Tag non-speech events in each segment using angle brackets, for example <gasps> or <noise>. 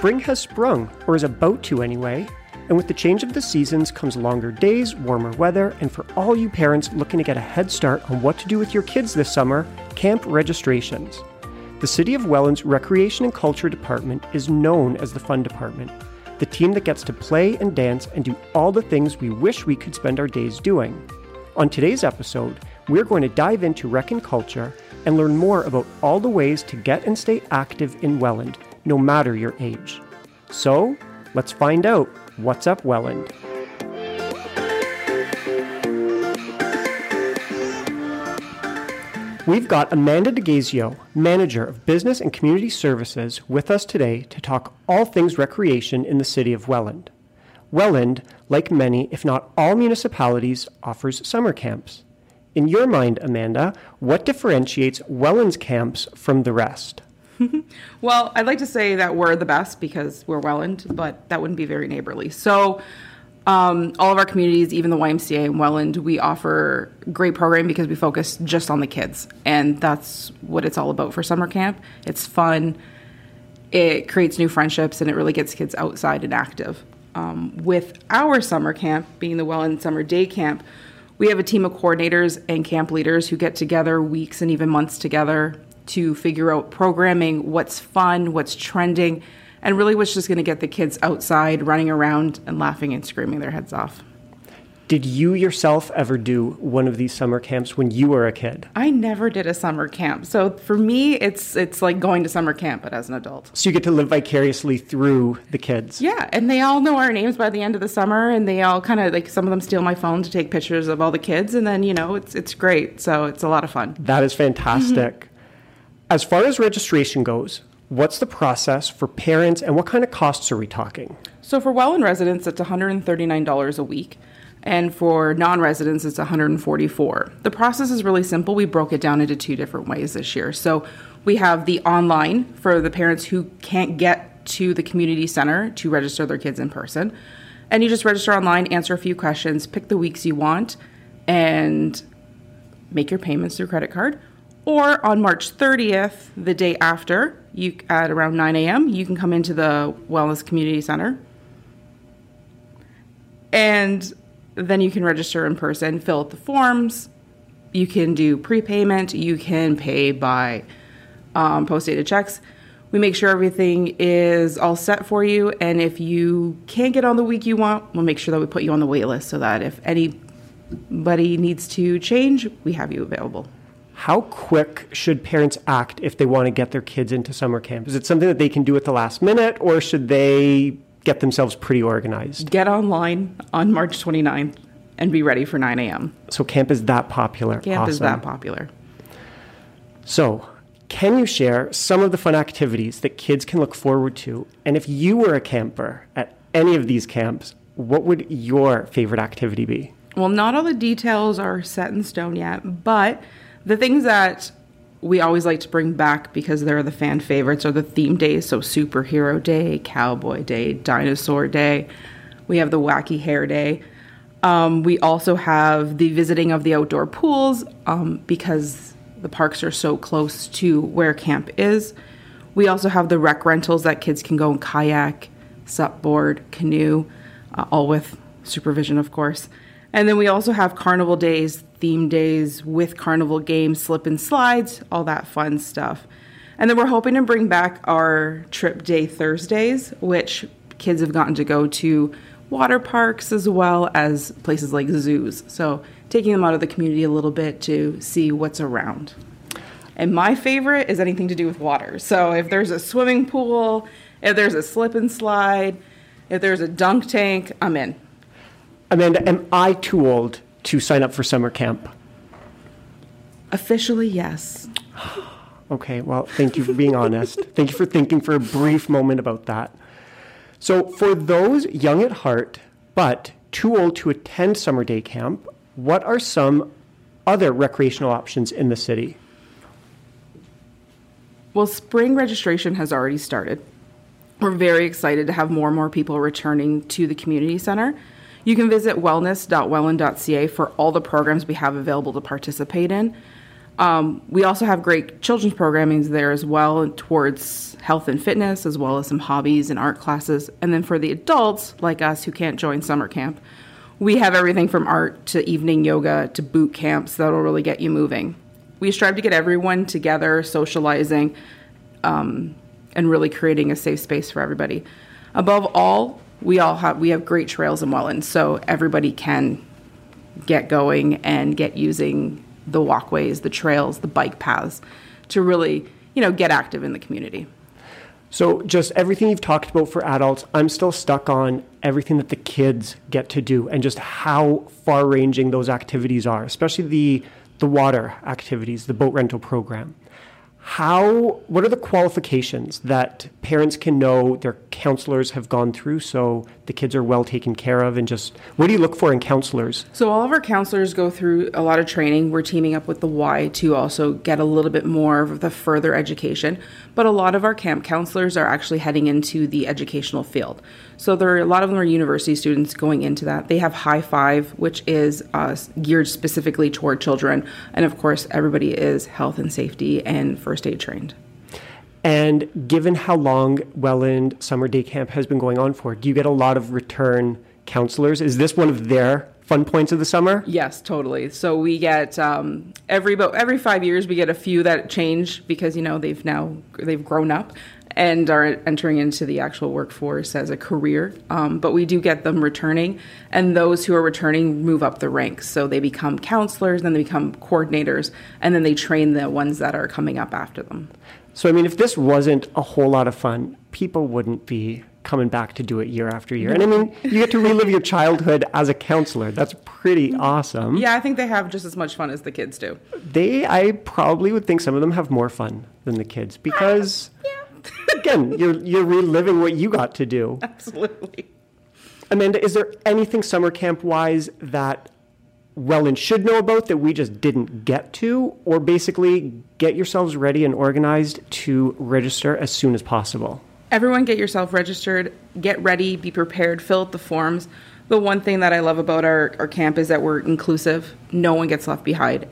Spring has sprung, or is about to anyway, and with the change of the seasons comes longer days, warmer weather, and for all you parents looking to get a head start on what to do with your kids this summer, camp registrations. The City of Welland's Recreation and Culture Department is known as the Fun Department, the team that gets to play and dance and do all the things we wish we could spend our days doing. On today's episode, we're going to dive into rec and culture and learn more about all the ways to get and stay active in Welland, no matter your age. So, let's find out what's up, Welland. We've got Amanda DeGazio, Manager of Business and Community Services, with us today to talk all things recreation in the city of Welland. Welland, like many, if not all municipalities, offers summer camps. In your mind, Amanda, what differentiates Welland's camps from the rest? <laughs> well, I'd like to say that we're the best because we're Welland, but that wouldn't be very neighborly. So, um, all of our communities, even the YMCA in Welland, we offer great programming because we focus just on the kids, and that's what it's all about for summer camp. It's fun, it creates new friendships, and it really gets kids outside and active. Um, with our summer camp, being the Welland Summer Day Camp, we have a team of coordinators and camp leaders who get together weeks and even months together to figure out programming, what's fun, what's trending, and really what's just going to get the kids outside running around and laughing and screaming their heads off. Did you yourself ever do one of these summer camps when you were a kid? I never did a summer camp. So for me it's it's like going to summer camp but as an adult. So you get to live vicariously through the kids. Yeah, and they all know our names by the end of the summer and they all kind of like some of them steal my phone to take pictures of all the kids and then, you know, it's it's great. So it's a lot of fun. That is fantastic. As far as registration goes, what's the process for parents and what kind of costs are we talking? So for Welland residents, it's $139 a week. And for non-residents, it's 144. The process is really simple. We broke it down into two different ways this year. So we have the online for the parents who can't get to the community center to register their kids in person. And you just register online, answer a few questions, pick the weeks you want, and make your payments through credit card. Or on March 30th, the day after, you at around 9 a.m., you can come into the Wellness Community Center. And then you can register in person, fill out the forms. You can do prepayment. You can pay by um, post dated checks. We make sure everything is all set for you. And if you can't get on the week you want, we'll make sure that we put you on the wait list so that if anybody needs to change, we have you available. How quick should parents act if they want to get their kids into summer camp? Is it something that they can do at the last minute, or should they get themselves pretty organized? Get online on March 29th and be ready for 9 a.m. So camp is that popular. Camp awesome. is that popular. So, can you share some of the fun activities that kids can look forward to? And if you were a camper at any of these camps, what would your favorite activity be? Well, not all the details are set in stone yet, but the things that we always like to bring back because they're the fan favorites are the theme days. So, Superhero Day, Cowboy Day, Dinosaur Day. We have the Wacky Hair Day. Um, we also have the visiting of the outdoor pools um, because the parks are so close to where camp is. We also have the rec rentals that kids can go and kayak, supboard, canoe, uh, all with supervision, of course. And then we also have carnival days, theme days with carnival games, slip and slides, all that fun stuff. And then we're hoping to bring back our trip day Thursdays, which kids have gotten to go to water parks as well as places like zoos. So taking them out of the community a little bit to see what's around. And my favorite is anything to do with water. So if there's a swimming pool, if there's a slip and slide, if there's a dunk tank, I'm in. Amanda, am I too old to sign up for summer camp? Officially, yes. <gasps> Okay, well, thank you for being honest. <laughs> Thank you for thinking for a brief moment about that. So, for those young at heart but too old to attend summer day camp, what are some other recreational options in the city? Well, spring registration has already started. We're very excited to have more and more people returning to the community center. You can visit wellness.welland.ca for all the programs we have available to participate in. Um, we also have great children's programming there as well towards health and fitness, as well as some hobbies and art classes. And then for the adults like us who can't join summer camp, we have everything from art to evening yoga to boot camps that'll really get you moving. We strive to get everyone together, socializing, um, and really creating a safe space for everybody. Above all, we all have we have great trails in Welland, so everybody can get going and get using the walkways, the trails, the bike paths to really, you know, get active in the community. So, just everything you've talked about for adults, I'm still stuck on everything that the kids get to do and just how far ranging those activities are, especially the, the water activities, the boat rental program how what are the qualifications that parents can know their counselors have gone through so the kids are well taken care of and just what do you look for in counselors? So all of our counselors go through a lot of training. We're teaming up with the y to also get a little bit more of the further education. But a lot of our camp counselors are actually heading into the educational field so there are a lot of them are university students going into that. They have High Five, which is uh, geared specifically toward children, and of course, everybody is health and safety and first aid trained. And given how long Welland Summer Day Camp has been going on for, do you get a lot of return counselors? Is this one of their fun points of the summer? Yes, totally. So we get um, every about every five years we get a few that change because you know they've now they've grown up, and are entering into the actual workforce as a career. Um, but we do get them returning, and those who are returning move up the ranks. So they become counselors, then they become coordinators, and then they train the ones that are coming up after them. So, I mean, if this wasn't a whole lot of fun, people wouldn't be coming back to do it year after year. And I mean, you get to relive your childhood as a counselor. That's pretty awesome. Yeah, I think they have just as much fun as the kids do. They, I probably would think some of them have more fun than the kids because. Again, you're you're reliving what you got to do. Absolutely. Amanda, is there anything summer camp wise that Welland should know about that we just didn't get to, or basically get yourselves ready and organized to register as soon as possible? Everyone, get yourself registered, get ready, be prepared, fill out the forms. The one thing that I love about our, our camp is that we're inclusive. No one gets left behind.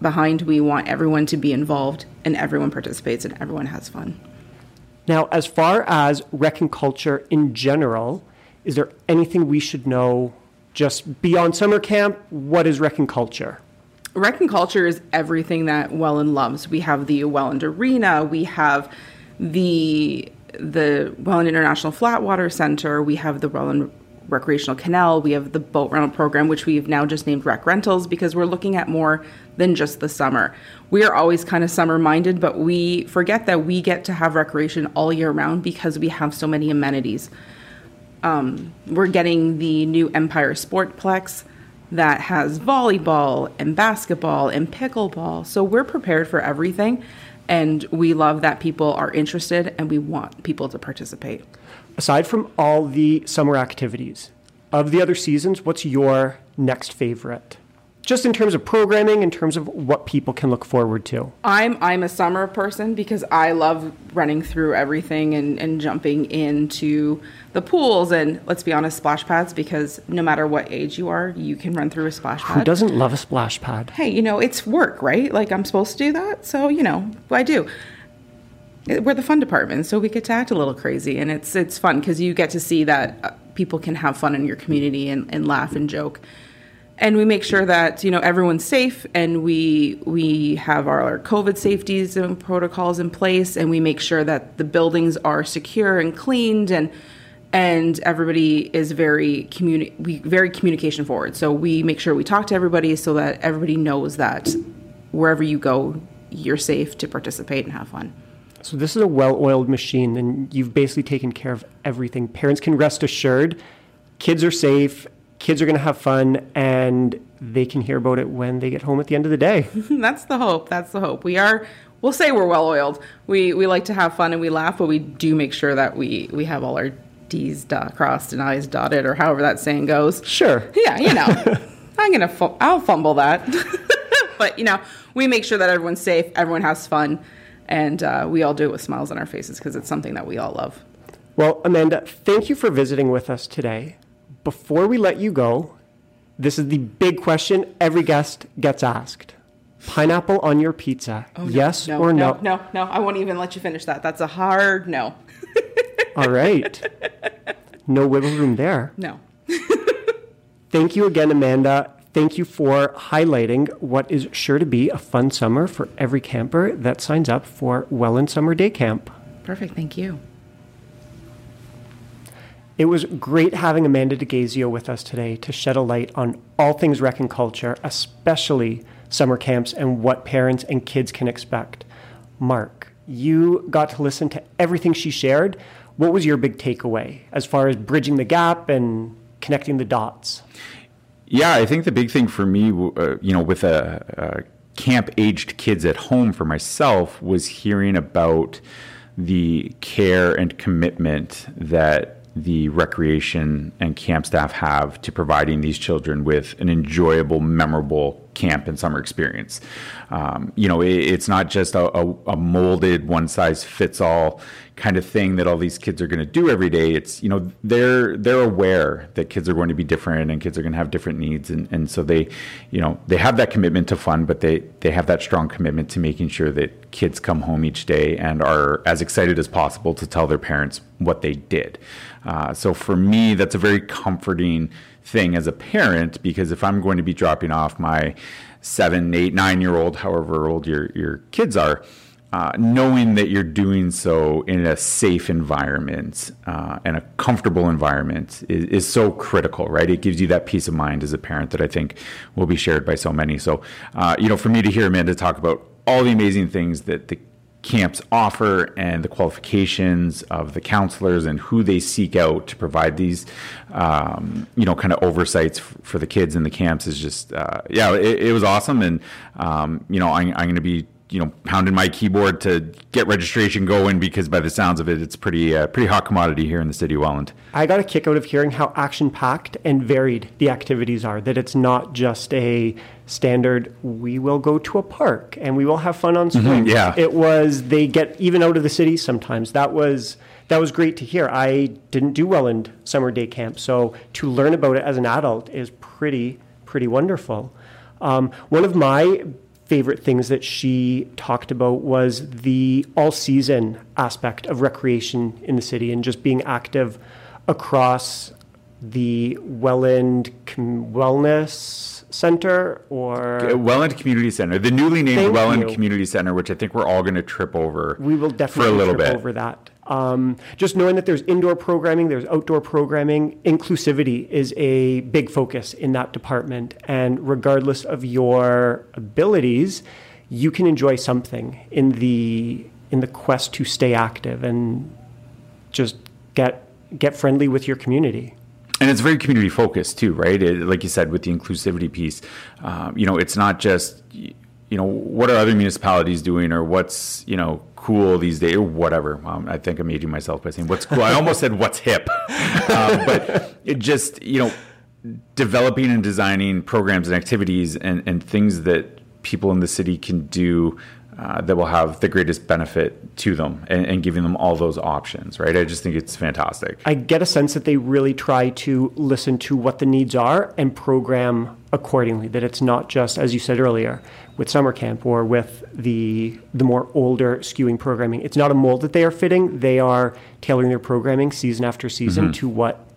Behind, we want everyone to be involved, and everyone participates, and everyone has fun. Now, as far as rec and culture in general, is there anything we should know just beyond summer camp? What is rec and culture? Rec and culture is everything that Welland loves. We have the Welland Arena, we have the the Welland International Flatwater Center, we have the Welland recreational canal. We have the boat rental program, which we've now just named Rec Rentals because we're looking at more than just the summer. We are always kind of summer minded, but we forget that we get to have recreation all year round because we have so many amenities. Um, we're getting the new Empire Sportplex that has volleyball and basketball and pickleball. So we're prepared for everything. And we love that people are interested and we want people to participate aside from all the summer activities of the other seasons, what's your next favorite? Just in terms of programming, in terms of what people can look forward to. I'm I'm a summer person because I love running through everything and, and jumping into the pools and let's be honest, splash pads because no matter what age you are, you can run through a splash pad. Who doesn't love a splash pad? Hey, you know, it's work, right? Like I'm supposed to do that, so you know, I do we're the fun department, so we get to act a little crazy, and it's it's fun because you get to see that uh, people can have fun in your community and, and laugh and joke, and we make sure that you know everyone's safe, and we we have our COVID safeties and protocols in place, and we make sure that the buildings are secure and cleaned, and and everybody is very communi- we very communication forward. So we make sure we talk to everybody so that everybody knows that wherever you go, you're safe to participate and have fun. So this is a well-oiled machine, and you've basically taken care of everything. Parents can rest assured, kids are safe, kids are going to have fun, and they can hear about it when they get home at the end of the day. <laughs> That's the hope. That's the hope. We are. We'll say we're well oiled. We we like to have fun and we laugh, but we do make sure that we we have all our D's dot, crossed and I's dotted, or however that saying goes. Sure. <laughs> Yeah, you know, <laughs> I'm gonna fu- I'll fumble that, but you know, we make sure that everyone's safe, everyone has fun and uh, we all do it with smiles on our faces because it's something that we all love. Well, Amanda, thank you for visiting with us today. Before we let you go, this is the big question every guest gets asked. Pineapple on your pizza. Oh, no, yes no, or no? No, no, no. I won't even let you finish that. That's a hard no. <laughs> All right. No wiggle room there. No. <laughs> Thank you again, Amanda. Thank you for highlighting what is sure to be a fun summer for every camper that signs up for Welland Summer Day Camp. Perfect. Thank you. It was great having Amanda DeGazio with us today to shed a light on all things rec and culture, especially summer camps and what parents and kids can expect. Mark, you got to listen to everything she shared. What was your big takeaway as far as bridging the gap and connecting the dots? Yeah, I think the big thing for me, uh, you know, with a, a camp aged kids at home for myself was hearing about the care and commitment that the recreation and camp staff have to providing these children with an enjoyable, memorable camp and summer experience. Um, you know, it, it's not just a, a, a molded, one size fits all kind of thing that all these kids are going to do every day. It's you know they're they're aware that kids are going to be different and kids are going to have different needs, and, and so they, you know, they have that commitment to fun, but they they have that strong commitment to making sure that kids come home each day and are as excited as possible to tell their parents what they did. Uh, so for me, that's a very comforting thing as a parent because if I'm going to be dropping off my seven, eight, nine year old, however old your your kids are uh, knowing that you're doing so in a safe environment uh, and a comfortable environment is, is, so critical, right? It gives you that peace of mind as a parent that I think will be shared by so many. So, uh, you know, for me to hear Amanda talk about all the amazing things that the camps offer and the qualifications of the counselors and who they seek out to provide these, um, you know, kind of oversights f- for the kids in the camps is just, uh, yeah, it, it, was awesome. And, um, you know, I'm, I'm going to be you know pounding my keyboard to get registration going because by the sounds of it it's pretty uh, pretty hot commodity here in the city of Welland. I got a kick out of hearing how action packed and varied the activities are that it's not just a standard we will go to a park and we will have fun on swings. Mm-hmm, yeah. It was they get even out of the city sometimes. That was that was great to hear. I didn't do Welland summer day camp, so to learn about it as an adult is pretty pretty wonderful. Um, one of my favorite things that she talked about was the all season aspect of recreation in the city and just being active across the Welland Com- Wellness Center or Welland Community Center, the newly named Thank Welland you. Community Center, which I think we're all going to trip over. We will definitely for a little trip bit. over that. Um, just knowing that there's indoor programming, there's outdoor programming, inclusivity is a big focus in that department. And regardless of your abilities, you can enjoy something in the in the quest to stay active and just get get friendly with your community and it's very community focused too, right? It, like you said, with the inclusivity piece, um, you know, it's not just you know what are other municipalities doing or what's you know cool these days or whatever. Um, I think I'm aging myself by saying what's cool. I almost said what's hip, uh, <laughs> but it just you know developing and designing programs and activities and, and things that people in the city can do uh, that will have the greatest benefit to them and, and, giving them all those options, right? I just think it's fantastic. I get a sense that they really try to listen to what the needs are and program accordingly. That it's not just, as you said earlier, with summer camp or with the the more older skewing programming. It's not a mold that they are fitting. They are tailoring their programming season after season mm-hmm. to what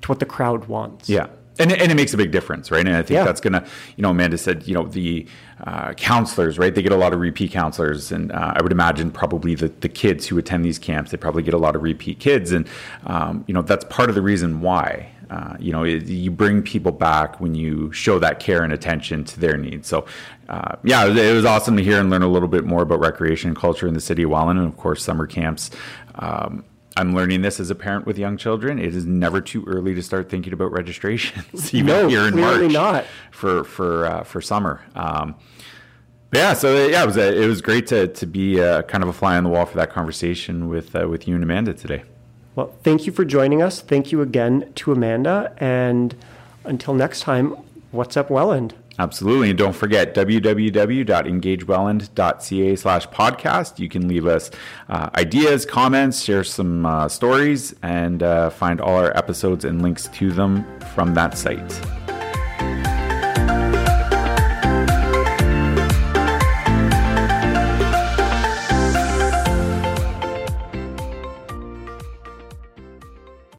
to what the crowd wants. Yeah. And, and it makes a big difference, right? And I think yeah. that's going to, you know, Amanda said, you know, the uh, counselors, right? They get a lot of repeat counselors. And uh, I would imagine probably the, the kids who attend these camps, they probably get a lot of repeat kids. And, um, you know, that's part of the reason why. Uh, you know, it, you bring people back when you show that care and attention to their needs. So, uh, yeah, it was awesome to hear and learn a little bit more about recreation and culture in the city of Welland, and of course, summer camps. Um, I'm learning this as a parent with young children. It is never too early to start thinking about registrations, <laughs> even no, here in March not. for for uh, for summer. Um, yeah, so yeah, it was a, it was great to to be uh, kind of a fly on the wall for that conversation with uh, with you and Amanda today. Well, thank you for joining us. Thank you again to Amanda, and until next time, what's up, Welland? Absolutely. And don't forget www.engagewelland.ca slash podcast. You can leave us uh, ideas, comments, share some uh, stories, and uh, find all our episodes and links to them from that site.